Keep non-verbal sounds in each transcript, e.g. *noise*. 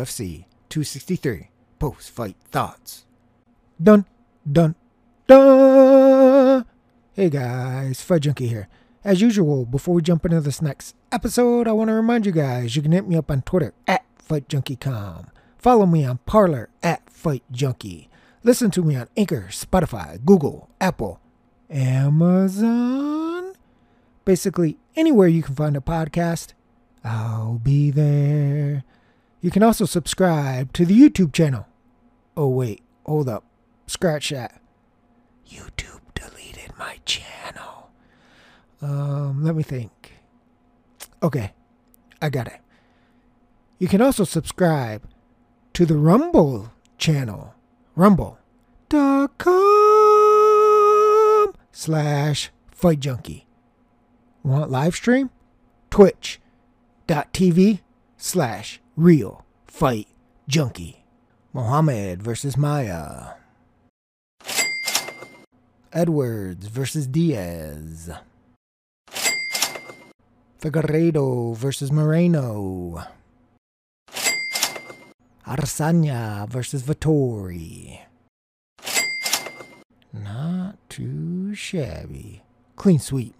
UFC 263 post fight thoughts. Dun, dun, dun. Hey guys, Fight Junkie here. As usual, before we jump into this next episode, I want to remind you guys you can hit me up on Twitter at FightJunkieCom. Follow me on Parler at FightJunkie. Listen to me on Anchor, Spotify, Google, Apple, Amazon. Basically, anywhere you can find a podcast, I'll be there. You can also subscribe to the YouTube channel. Oh, wait, hold up. Scratch that. YouTube deleted my channel. Um, let me think. Okay, I got it. You can also subscribe to the Rumble channel. Rumble.com slash Fight Junkie. Want live stream? Twitch.tv slash Real Fight Junkie. Muhammad versus Maia. Edwards versus Diaz. Figueiredo versus Moreno. Adesanya versus Vettori. Not too shabby. Clean sweep.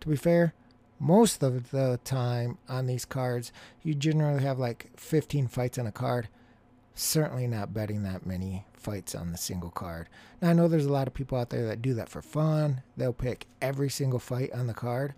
To be fair, most of the time on these cards, you generally have like 15 fights on a card. Certainly not betting that many fights on the single card. Now, I know there's a lot of people out there that do that for fun. They'll pick every single fight on the card.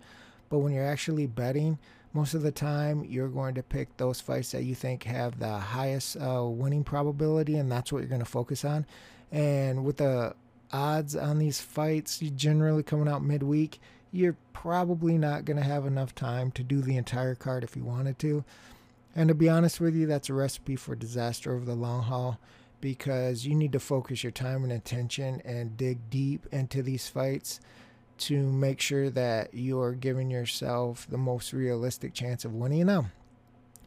But when you're actually betting, most of the time you're going to pick those fights that you think have the highest uh, winning probability, and that's what you're going to focus on. And with the odds on these fights you generally coming out midweek, you're probably not going to have enough time to do the entire card if you wanted to. And to be honest with you, that's a recipe for disaster over the long haul because you need to focus your time and attention and dig deep into these fights to make sure that you're giving yourself the most realistic chance of winning. Now,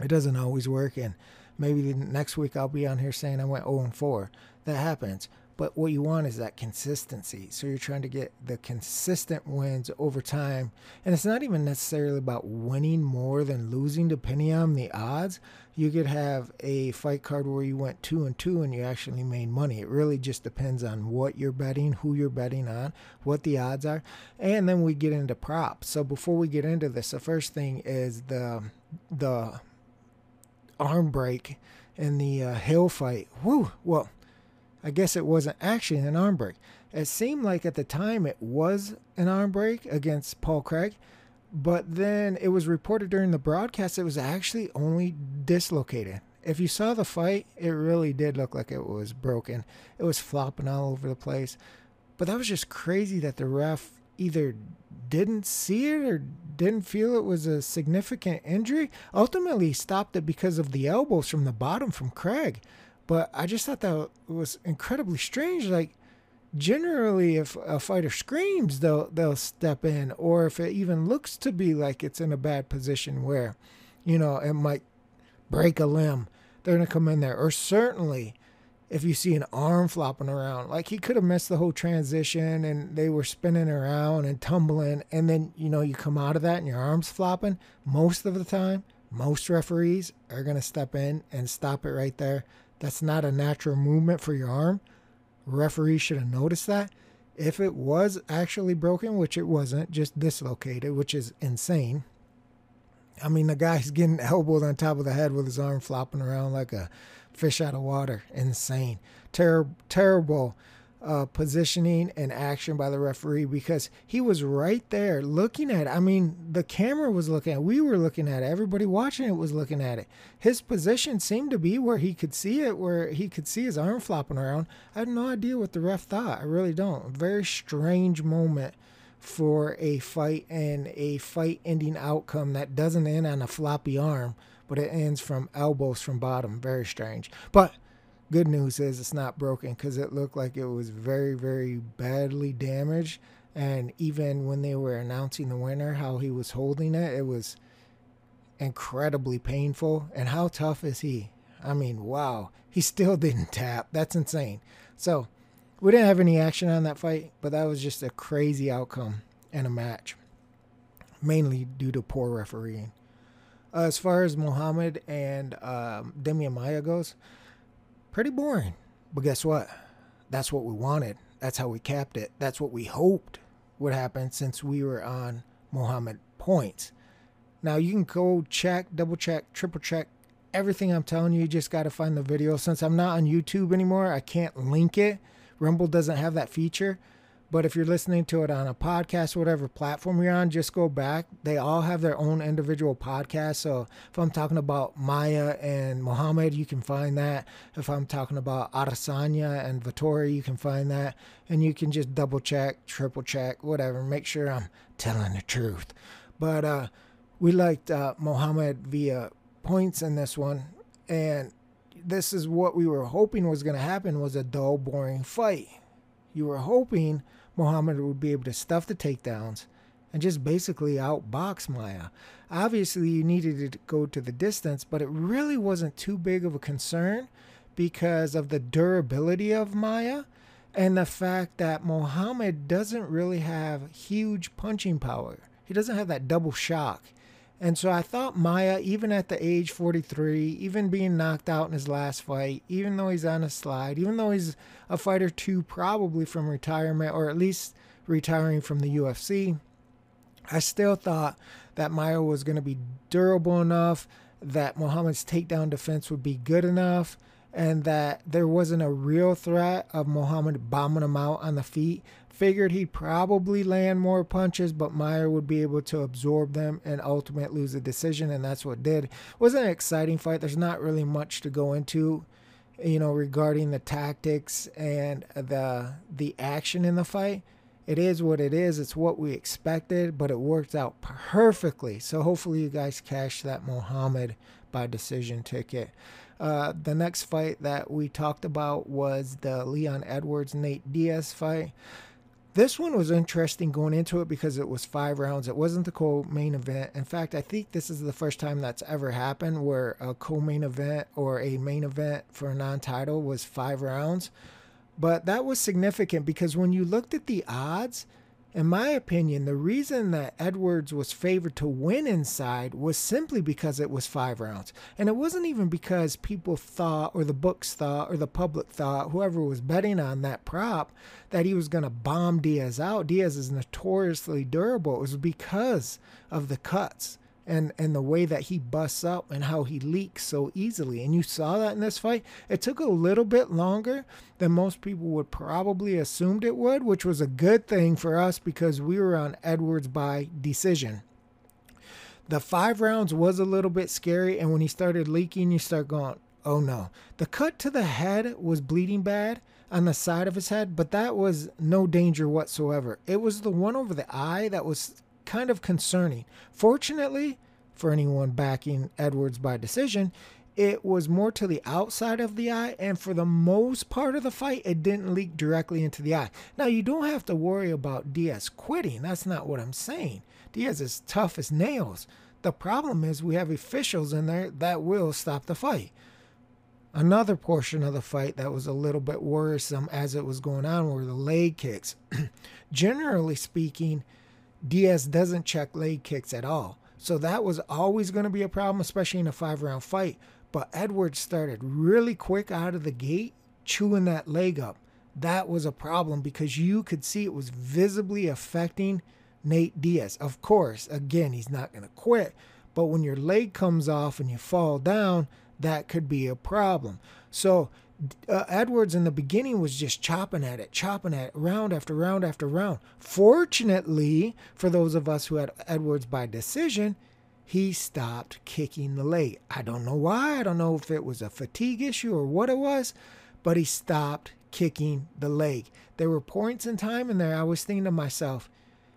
it doesn't always work, and maybe the next week I'll be on here saying I went 0 4. That happens. But what you want is that consistency. So you're trying to get the consistent wins over time. And it's not even necessarily about winning more than losing, depending on the odds. You could have a fight card where you went two and two and you actually made money. It really just depends on what you're betting, who you're betting on, what the odds are. And then we get into props. So before we get into this, the first thing is the the arm break and the uh, Hill fight. Woo! Well, I guess it wasn't actually an arm break. It seemed like at the time it was an arm break against Paul Craig, but then it was reported during the broadcast it was actually only dislocated. If you saw the fight, it really did look like it was broken. It was flopping all over the place. But that was just crazy that the ref either didn't see it or didn't feel it was a significant injury. Ultimately, stopped it because of the elbows from the bottom from Craig. But I just thought that was incredibly strange. Like generally, if a fighter screams, they'll they'll step in, or if it even looks to be like it's in a bad position where, you know, it might break a limb, they're gonna come in there. Or certainly, if you see an arm flopping around, like he could have missed the whole transition and they were spinning around and tumbling, and then you know you come out of that and your arm's flopping. Most of the time, most referees are gonna step in and stop it right there that's not a natural movement for your arm. Referee should have noticed that. If it was actually broken, which it wasn't, just dislocated, which is insane. I mean, the guy's getting *laughs* elbowed on top of the head with his arm flopping around like a fish out of water. Insane. Ter- terrible uh, positioning and action by the referee because he was right there looking at it. I mean, the camera was looking at it. We were looking at it. Everybody watching it was looking at it. His position seemed to be where he could see it, where he could see his arm flopping around. I had no idea what the ref thought. I really don't. Very strange moment for a fight and a fight ending outcome that doesn't end on a floppy arm, but it ends from elbows from bottom. Very strange. But Good news is it's not broken because it looked like it was very, very badly damaged. And even when they were announcing the winner, how he was holding it, it was incredibly painful. And how tough is he? I mean, wow. He still *laughs* didn't tap. That's insane. So, we didn't have any action on that fight, but that was just a crazy outcome in a match, mainly due to poor refereeing. Uh, as far as Muhammad and um, Demian Maia goes, pretty boring. But guess what? That's what we wanted. That's how we capped it. That's what we hoped would happen since we were on Muhammad points. Now you can go check, double check, triple check everything I'm telling you. You just got to find the video. Since I'm not on YouTube anymore, I can't link it. Rumble doesn't have that feature. But if you're listening to it on a podcast, whatever platform you're on, just go back. They all have their own individual podcast. So if I'm talking about Maia and Muhammad, you can find that. If I'm talking about Adesanya and Vettori, you can find that. And you can just double check, triple check, whatever. Make sure I'm telling the truth. But uh, we liked uh, Muhammad via points in this one. And this is what we were hoping was going to happen was a dull, boring fight. You were hoping Muhammad would be able to stuff the takedowns and just basically outbox Maia. Obviously, you needed to go to the distance, but it really wasn't too big of a concern because of the durability of Maia and the fact that Muhammad doesn't really have huge punching power. He doesn't have that double shock. And so I thought Maia, even at the age 43, even being knocked out in his last fight, even though he's on a slide, even though he's a fighter two probably from retirement or at least retiring from the UFC, I still thought that Maia was going to be durable enough, that Muhammad's takedown defense would be good enough, and that there wasn't a real threat of Muhammad bombing him out on the feet figured he'd probably land more punches, but Maia would be able to absorb them and ultimately lose the decision, and that's what did. It wasn't an exciting fight. There's not really much to go into, you know, regarding the tactics and the the action in the fight. It is what it is. It's what we expected, but it worked out perfectly. So hopefully you guys cash that Muhammad by decision ticket. Uh, the next fight that we talked about was the Leon Edwards Nate Diaz fight. This one was interesting going into it because it was five rounds. It wasn't the co-main event. In fact, I think this is the first time that's ever happened where a co-main event or a main event for a non-title was five rounds. But that was significant because when you looked at the odds, in my opinion, the reason that Edwards was favored to win inside was simply because it was five rounds. And it wasn't even because people thought, or the books thought, or the public thought, whoever was betting on that prop, that he was going to bomb Diaz out. Diaz is notoriously durable. It was because of the cuts and and the way that he busts up and how he leaks so easily. And you saw that in this fight. It took a little bit longer than most people would probably assumed it would, which was a good thing for us because we were on Edwards by decision. The five rounds was a little bit scary, and when he started leaking, you start going, "Oh no!" The cut to the head was bleeding bad on the side of his head, but that was no danger whatsoever. It was the one over the eye that was kind of concerning. Fortunately, for anyone backing Edwards by decision, it was more to the outside of the eye, and for the most part of the fight, it didn't leak directly into the eye. Now, you don't have to worry about Diaz quitting. That's not what I'm saying. Diaz is tough as nails. The problem is we have officials in there that will stop the fight. Another portion of the fight that was a little bit worrisome as it was going on were the leg kicks. *clears throat* Generally speaking, Diaz doesn't check leg kicks at all. So that was always going to be a problem, especially in a five round fight. But Edwards started really quick out of the gate, chewing that leg up. That was a problem because you could see it was visibly affecting Nate Diaz. Of course, again, he's not going to quit. But when your leg comes off and you fall down, that could be a problem. So uh, Edwards in the beginning was just chopping at it, chopping at it, round after round after round. Fortunately, for those of us who had Edwards by decision, he stopped kicking the leg. I don't know why. I don't know if it was a fatigue issue or what it was, but he stopped kicking the leg. There were points in time in there I was thinking to myself,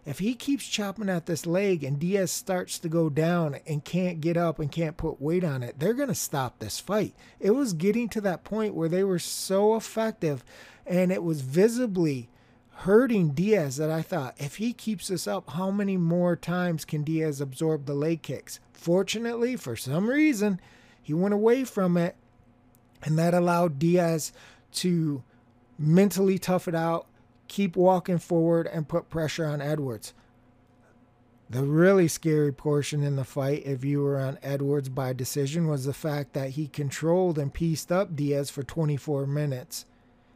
if he keeps chopping at this leg and Diaz starts to go down and can't get up and can't put weight on it, they're going to stop this fight. It was getting to that point where they were so effective and it was visibly hurting Diaz that I thought, if he keeps this up, how many more times can Diaz absorb the leg kicks? Fortunately, for some reason, he went away from it and that allowed Diaz to mentally tough it out keep walking forward and put pressure on Edwards. The really scary portion in the fight, if you were on Edwards by decision, was the fact that he controlled and pieced up Diaz for 24 minutes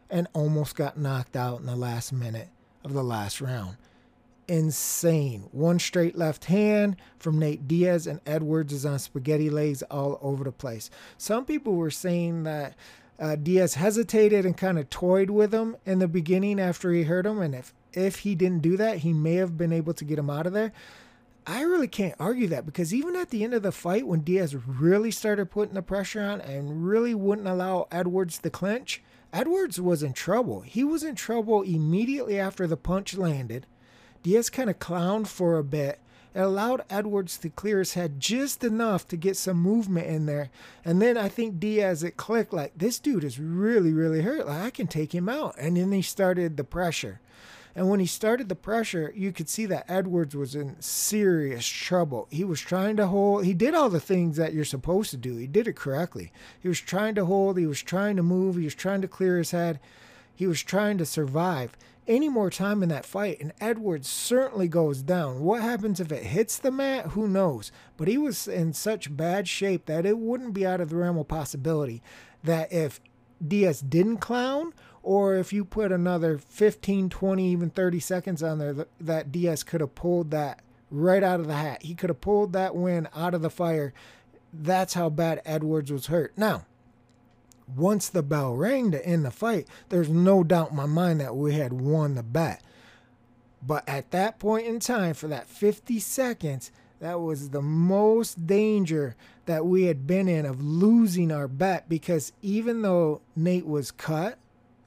and almost got knocked out in the last minute of the last round. Insane. One straight left hand from Nate Diaz, and Edwards is on spaghetti legs all over the place. Some people were saying that uh, Diaz hesitated and kind of toyed with him in the beginning after he hurt him, and if if he didn't do that, he may have been able to get him out of there. I really can't argue that because even at the end of the fight, when Diaz really started putting the pressure on and really wouldn't allow Edwards to clinch, Edwards was in trouble. He was in trouble immediately after the punch landed. Diaz kind of clowned for a bit. It allowed Edwards to clear his head just enough to get some movement in there. And then I think Diaz, it clicked like, this dude is really, really hurt. Like, I can take him out. And then he started the pressure. And when he started the pressure, you could see that Edwards was in serious trouble. He was trying to hold, he did all the things that you're supposed to do. He did it correctly. He was trying to hold, he was trying to move, he was trying to clear his head, he was trying to survive. Any more time in that fight, and Edwards certainly goes down. What happens if it hits the mat? Who knows? But he was in such bad shape that it wouldn't be out of the realm of possibility that if Diaz didn't clown or if you put another 15, 20, even 30 seconds on there, that Diaz could have pulled that right out of the hat. He could have pulled that win out of the fire. That's how bad Edwards was hurt. Now, once the bell rang to end the fight, there's no doubt in my mind that we had won the bet. But at that point in time, for that 50 seconds, that was the most danger that we had been in of losing our bet because even though Nate was cut,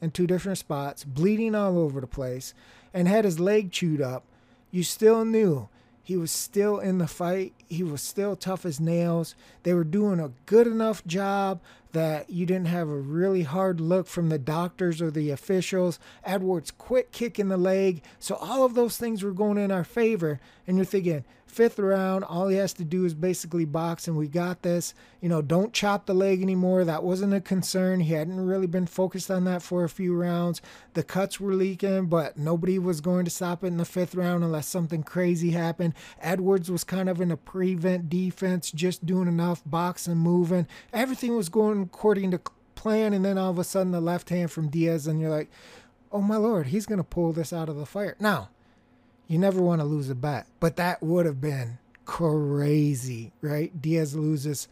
in two different spots, bleeding all over the place, and had his leg chewed up, you still knew he was still in the fight. He was still tough as nails. They were doing a good enough job that you didn't have a really hard look from the doctors or the officials. Edwards quick kick in the leg. So all of those things were going in our favor. And you're thinking, fifth round, all he has to do is basically box and we got this. You know, don't chop the leg anymore. That wasn't a concern. He hadn't really been focused on that for a few rounds. The cuts were leaking, but nobody was going to stop it in the fifth round unless something crazy happened. Edwards was kind of in a prevent defense, just doing enough boxing, moving. Everything was according to plan, and then all of a sudden the left hand from Diaz, and you're like, oh my lord, he's going to pull this out of the fire. Now, you never want to lose a bet, but that would have been crazy, right? Diaz loses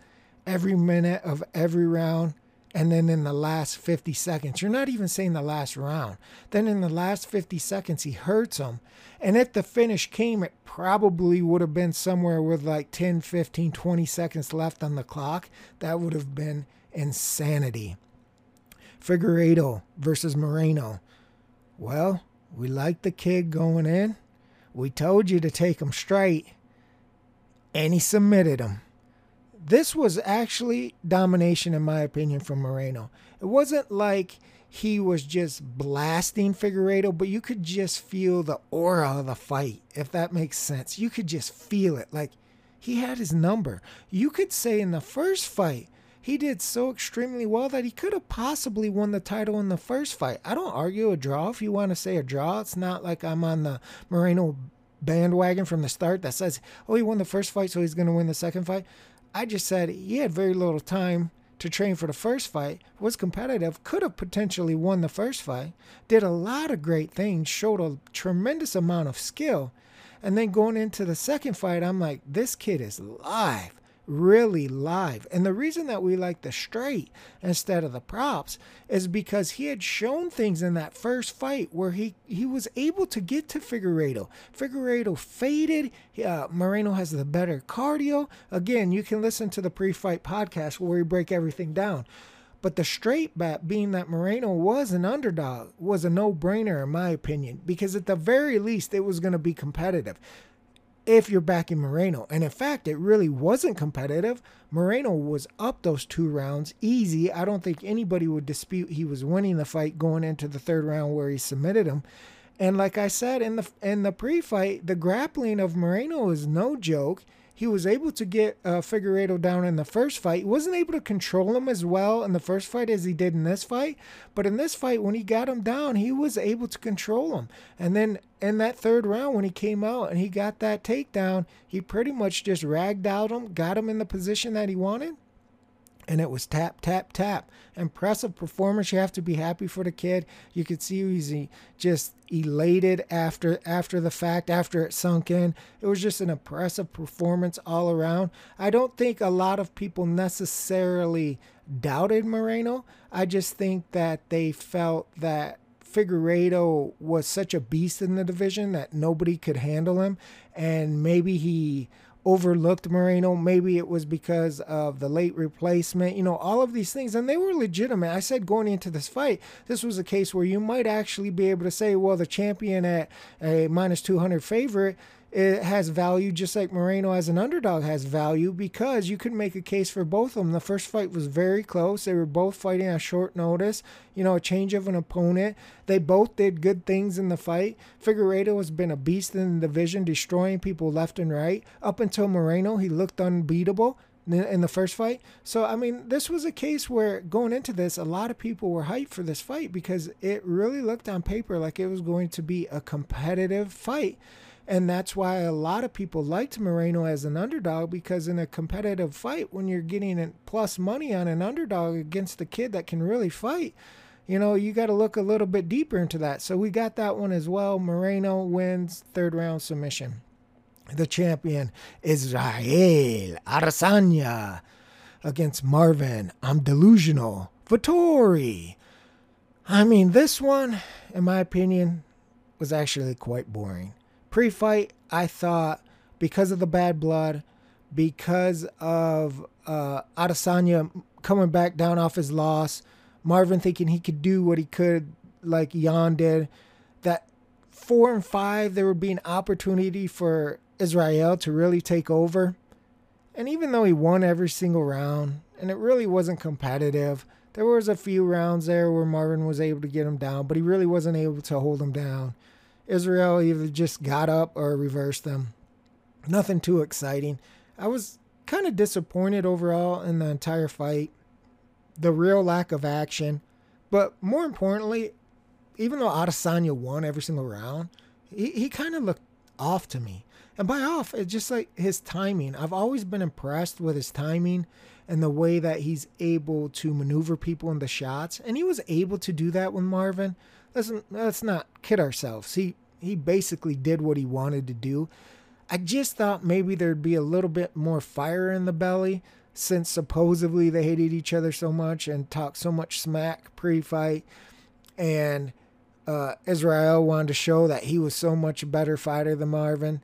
every minute of every round. And then in the last 50 seconds, you're not even saying the last round. Then in the last 50 seconds, he hurts him. And if the finish came, it probably would have been somewhere with like 10, 15, 20 seconds left on the clock. That would have been insanity. Figueiredo versus Moreno. Well, we like the kid going in. We told you to take him straight, and he submitted him. This was actually domination, in my opinion, from Moreno. It wasn't like he was just blasting Figueiredo, but you could just feel the aura of the fight, if that makes sense. You could just feel it. Like he had his number. You could say in the first fight, he did so extremely well that he could have possibly won the title in the first fight. I don't argue a draw if you want to say a draw. It's not like I'm on the Moreno bandwagon from the start that says, oh, he won the first fight, so he's going to win the second fight. I just said he had very little time to train for the first fight, was competitive, could have potentially won the first fight, did a lot of great things, showed a tremendous amount of skill. And then going into the second fight, I'm like, this kid is live really live. And the reason that we like the straight instead of the props is because he had shown things in that first fight where he, he was able to get to Figueiredo. Figueiredo faded. Uh, Moreno has the better cardio. Again, you can listen to the pre fight podcast where we break everything down. But the straight bet, being that Moreno was an underdog, was a no brainer, in my opinion, because at the very least, it was going to be competitive if you're backing Moreno. And in fact, it really wasn't competitive. Moreno was up those two rounds easy. I don't think anybody would dispute he was winning the fight going into the third round where he submitted him. And like I said in the in the pre-fight, the grappling of Moreno is no joke. He was able to get uh, Figueiredo down in the first fight. He wasn't able to control him as well in the first fight as he did in this fight. But in this fight, when he got him down, he was able to control him. And then in that third round, when he came out and he got that takedown, he pretty much just ragged out him, got him in the position that he wanted and it was tap tap tap. Impressive performance. You have to be happy for the kid. You could see he's just elated after after the fact after it sunk in. It was just an impressive performance all around. I don't think a lot of people necessarily doubted moreno. I just think that they felt that Figueiredo was such a beast in the division that nobody could handle him. And maybe he overlooked Moreno. Maybe it was because of the late replacement, you know, all of these things. And they were legitimate. I said going into this fight, this was a case where you might actually be able to say, well, the champion at a minus 200 favorite it has value just like Moreno as an underdog has value because you could make a case for both of them. The first fight was very close. They were both fighting on short notice, you know, a change of an opponent. They both did good things in the fight. Figueiredo has been a beast in the division, destroying people left and right. Up until Moreno, he looked unbeatable in the first fight. So, I mean, this was a case where going into this, a lot of people were hyped for this fight because it really looked on paper like it was going to be a competitive fight. And that's why a lot of people liked Moreno as an underdog because in a competitive fight, when you're getting plus money on an underdog against a kid that can really fight, you know, you got to look a little bit deeper into that. So we got that one as well. Moreno wins third round submission. The champion, is Israel Adesanya, against Marvin. I'm delusional. Vettori. I mean, this one, in my opinion, was actually quite boring. Pre fight, I thought because of the bad blood, because of uh, Adesanya coming back down off his loss, Marvin thinking he could do what he could like Jan did, that four and five, there would be an opportunity for Israel to really take over. And even though he won every single round, and it really wasn't competitive, there was a few rounds there where Marvin was able to get him down, but he really wasn't able to hold him down. Israel either just got up or reversed them. Nothing too exciting. I was kind of disappointed overall in the entire fight. The real lack of action. But more importantly, even though Adesanya won every single round, he, he kind of looked off to me. And by off, it's just like his timing. I've always been impressed with his timing and the way that he's able to maneuver people in the shots. And he was able to do that with Marvin. Let's, let's not kid ourselves. He he basically did what he wanted to do. I just thought maybe there'd be a little bit more fire in the belly since supposedly they hated each other so much and talked so much smack pre-fight and uh, Israel wanted to show that he was so much a better fighter than Marvin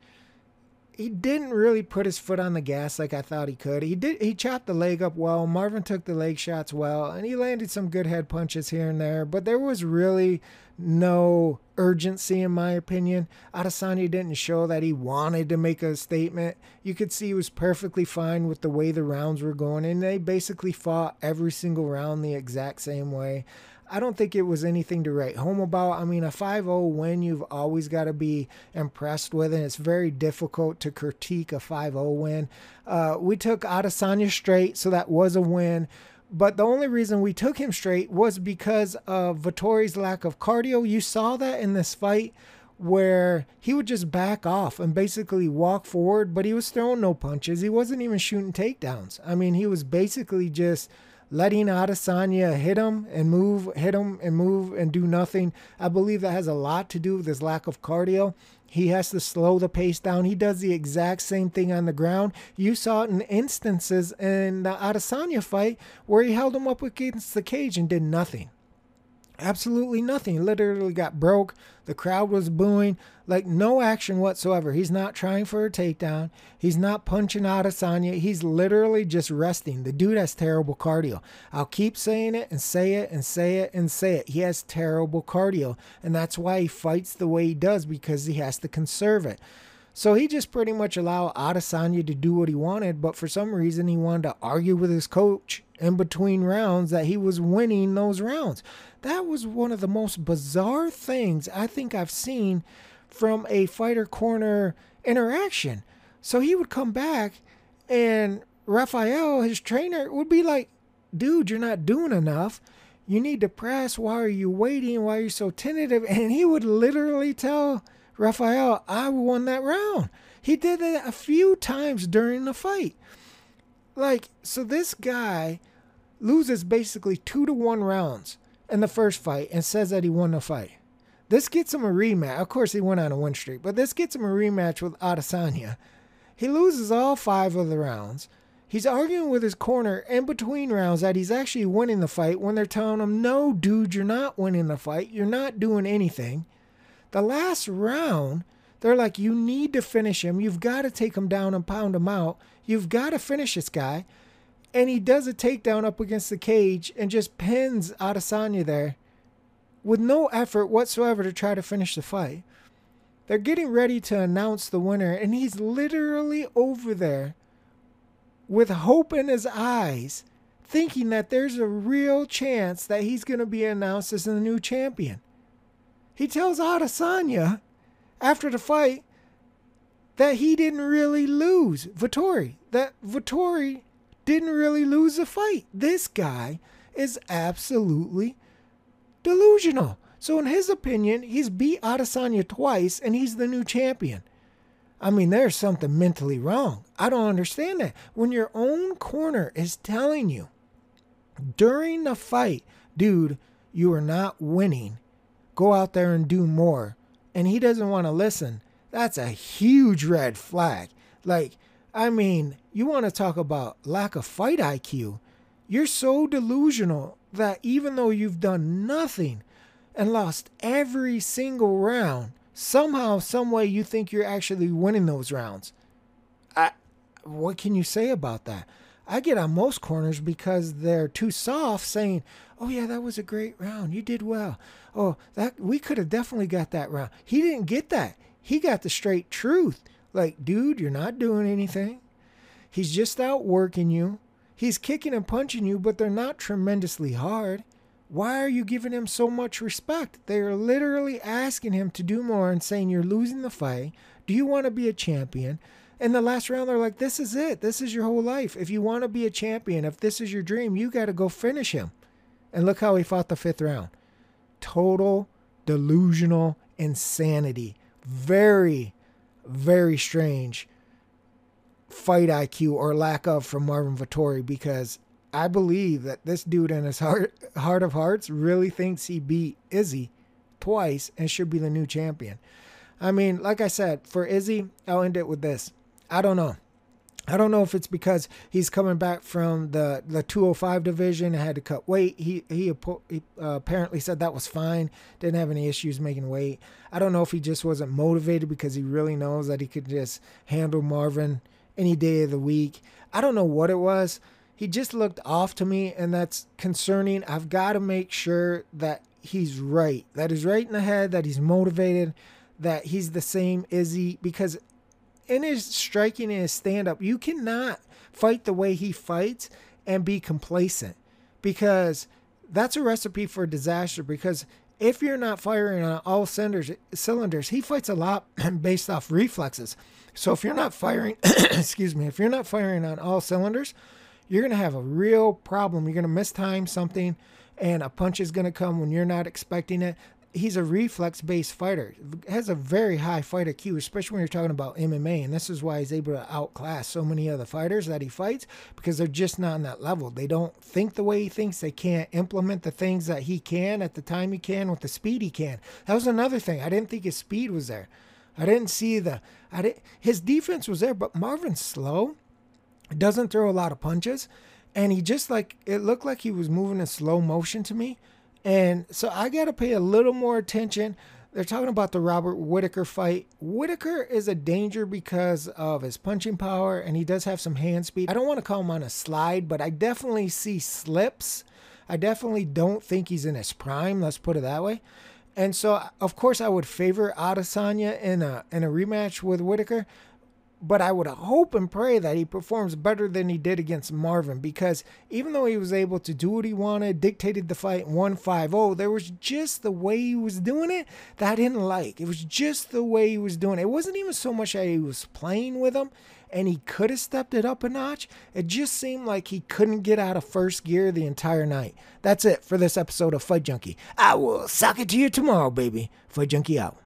he didn't really put his foot on the gas like I thought he could. He did he chopped the leg up well. Marvin took the leg shots well and he landed some good head punches here and there, but there was really no urgency in my opinion. Adesanya didn't show that he wanted to make a statement. You could see he was perfectly fine with the way the rounds were going and they basically fought every single round the exact same way. I don't think it was anything to write home about. I mean, a 5 0 win, you've always got to be impressed with, and it's very difficult to critique a 5 0 win. Uh, we took Adesanya straight, so that was a win. But the only reason we took him straight was because of Vettori's lack of cardio. You saw that in this fight where he would just back off and basically walk forward, but he was throwing no punches. He wasn't even shooting takedowns. I mean, he was basically just letting Adesanya hit him and move, hit him and move and do nothing. I believe that has a lot to do with his lack of cardio. He has to slow the pace down. He does the exact same thing on the ground. You saw it in instances in the Adesanya fight where he held him up against the cage and did nothing. Absolutely nothing. He literally got broke. The crowd was booing. Like no action whatsoever. He's not trying for a takedown. He's not punching out Adesanya. He's literally just resting. The dude has terrible cardio. I'll keep saying it and say it and say it and say it. He has terrible cardio. And that's why he fights the way he does because he has to conserve it. So he just pretty much allowed Adesanya to do what he wanted, but for some reason he wanted to argue with his coach in between rounds that he was winning those rounds. That was one of the most bizarre things I think I've seen from a fighter corner interaction. So he would come back And Rafael, his trainer, would be like, dude, you're not doing enough. You need to press. Why are you waiting? Why are you so tentative? *laughs* And he would literally tell Rafael, I won that round. He did it a few times during the fight. Like, so this guy loses basically two to one rounds in the first fight and says that he won the fight. This gets him a rematch. Of course, he went on a win streak, but this gets him a rematch with Adesanya. He loses all five of the rounds. He's arguing with his corner in between rounds that he's actually winning the fight when they're telling him, no, dude, you're not winning the fight. You're not doing anything. The last round, they're like, you need to finish him. You've got to take him down and pound him out. You've got to finish this guy. And he does a takedown up against the cage and just pins Adesanya there with no effort whatsoever to try to finish the fight. They're getting ready to announce the winner, and he's literally over there with hope in his eyes, thinking that there's a real chance that he's going to be announced as the new champion. He tells Adesanya after the fight that he didn't really lose Vettori, that Vettori didn't really lose the fight. This guy is absolutely delusional. So, in his opinion, he's beat Adesanya twice and he's the new champion. I mean, there's something mentally wrong. I don't understand that. When your own corner is telling you during the fight, dude, you are not winning, go out there and do more, and he doesn't want to listen, that's a huge red flag. Like, I mean, you want to talk about lack of fight IQ. You're so delusional that even though you've done nothing and lost every single round, somehow, some way, you think you're actually winning those rounds. I, what can you say about that? I get on most corners because they're too soft, saying, "Oh yeah, that was a great round. You did well. Oh, that we could have definitely got that round." He didn't get that. He got the straight truth. Like, dude, you're not doing anything. He's just out working you. He's kicking and punching you, but they're not tremendously hard. Why are you giving him so much respect? They are literally asking him to do more and saying, You're losing the fight. Do you want to be a champion? In the last round, they're like, This is it. This is your whole life. If you want to be a champion, if this is your dream, you got to go finish him. And look how he fought the fifth round. Total delusional insanity. Very, very strange fight IQ or lack of from Marvin Vettori because I believe that this dude in his heart heart of hearts really thinks he beat Izzy twice and should be the new champion. I mean, like I said, for Izzy, I'll end it with this. I don't know. I don't know if it's because he's coming back from the, the 205 division and had to cut weight. He he, he uh, apparently said that was fine, didn't have any issues making weight. I don't know if he just wasn't motivated because he really knows that he could just handle Marvin any day of the week. I don't know what it was. He just looked off to me, and that's concerning. I've got to make sure that he's right, that he's right in the head, that he's motivated, that he's the same Izzy. Because in his striking and his stand up, you cannot fight the way he fights and be complacent because that's a recipe for disaster. Because if you're not firing on all cylinders, cylinders, he fights a lot *clears throat* based off reflexes. So if you're not firing, *clears throat* excuse me, if you're not firing on all cylinders, you're going to have a real problem. You're going to miss time something, and a punch is going to come when you're not expecting it. He's a reflex based fighter, has a very high fight IQ, especially when you're talking about MMA. And this is why he's able to outclass so many other fighters that he fights because they're just not on that level. They don't think the way he thinks. They can't implement the things that he can at the time he can with the speed he can. That was another thing. I didn't think his speed was there. I didn't see the. I didn't. His defense was there, but Marvin's slow. Doesn't throw a lot of punches, and he just like it looked like he was moving in slow motion to me, and so I got to pay a little more attention. They're talking about the Robert Whitaker fight. Whitaker is a danger because of his punching power, and he does have some hand speed. I don't want to call him on a slide, but I definitely see slips. I definitely don't think he's in his prime. Let's put it that way. And so, of course, I would favor Adesanya in a in a rematch with Whitaker. But I would hope and pray that he performs better than he did against Marvin because even though he was able to do what he wanted, dictated the fight 1 5 0, there was just the way he was doing it that I didn't like. It was just the way he was doing it. It wasn't even so much that he was playing with him and he could have stepped it up a notch. It just seemed like he couldn't get out of first gear the entire night. That's it for this episode of Fight Junkie. I will suck it to you tomorrow, baby. Fight Junkie out.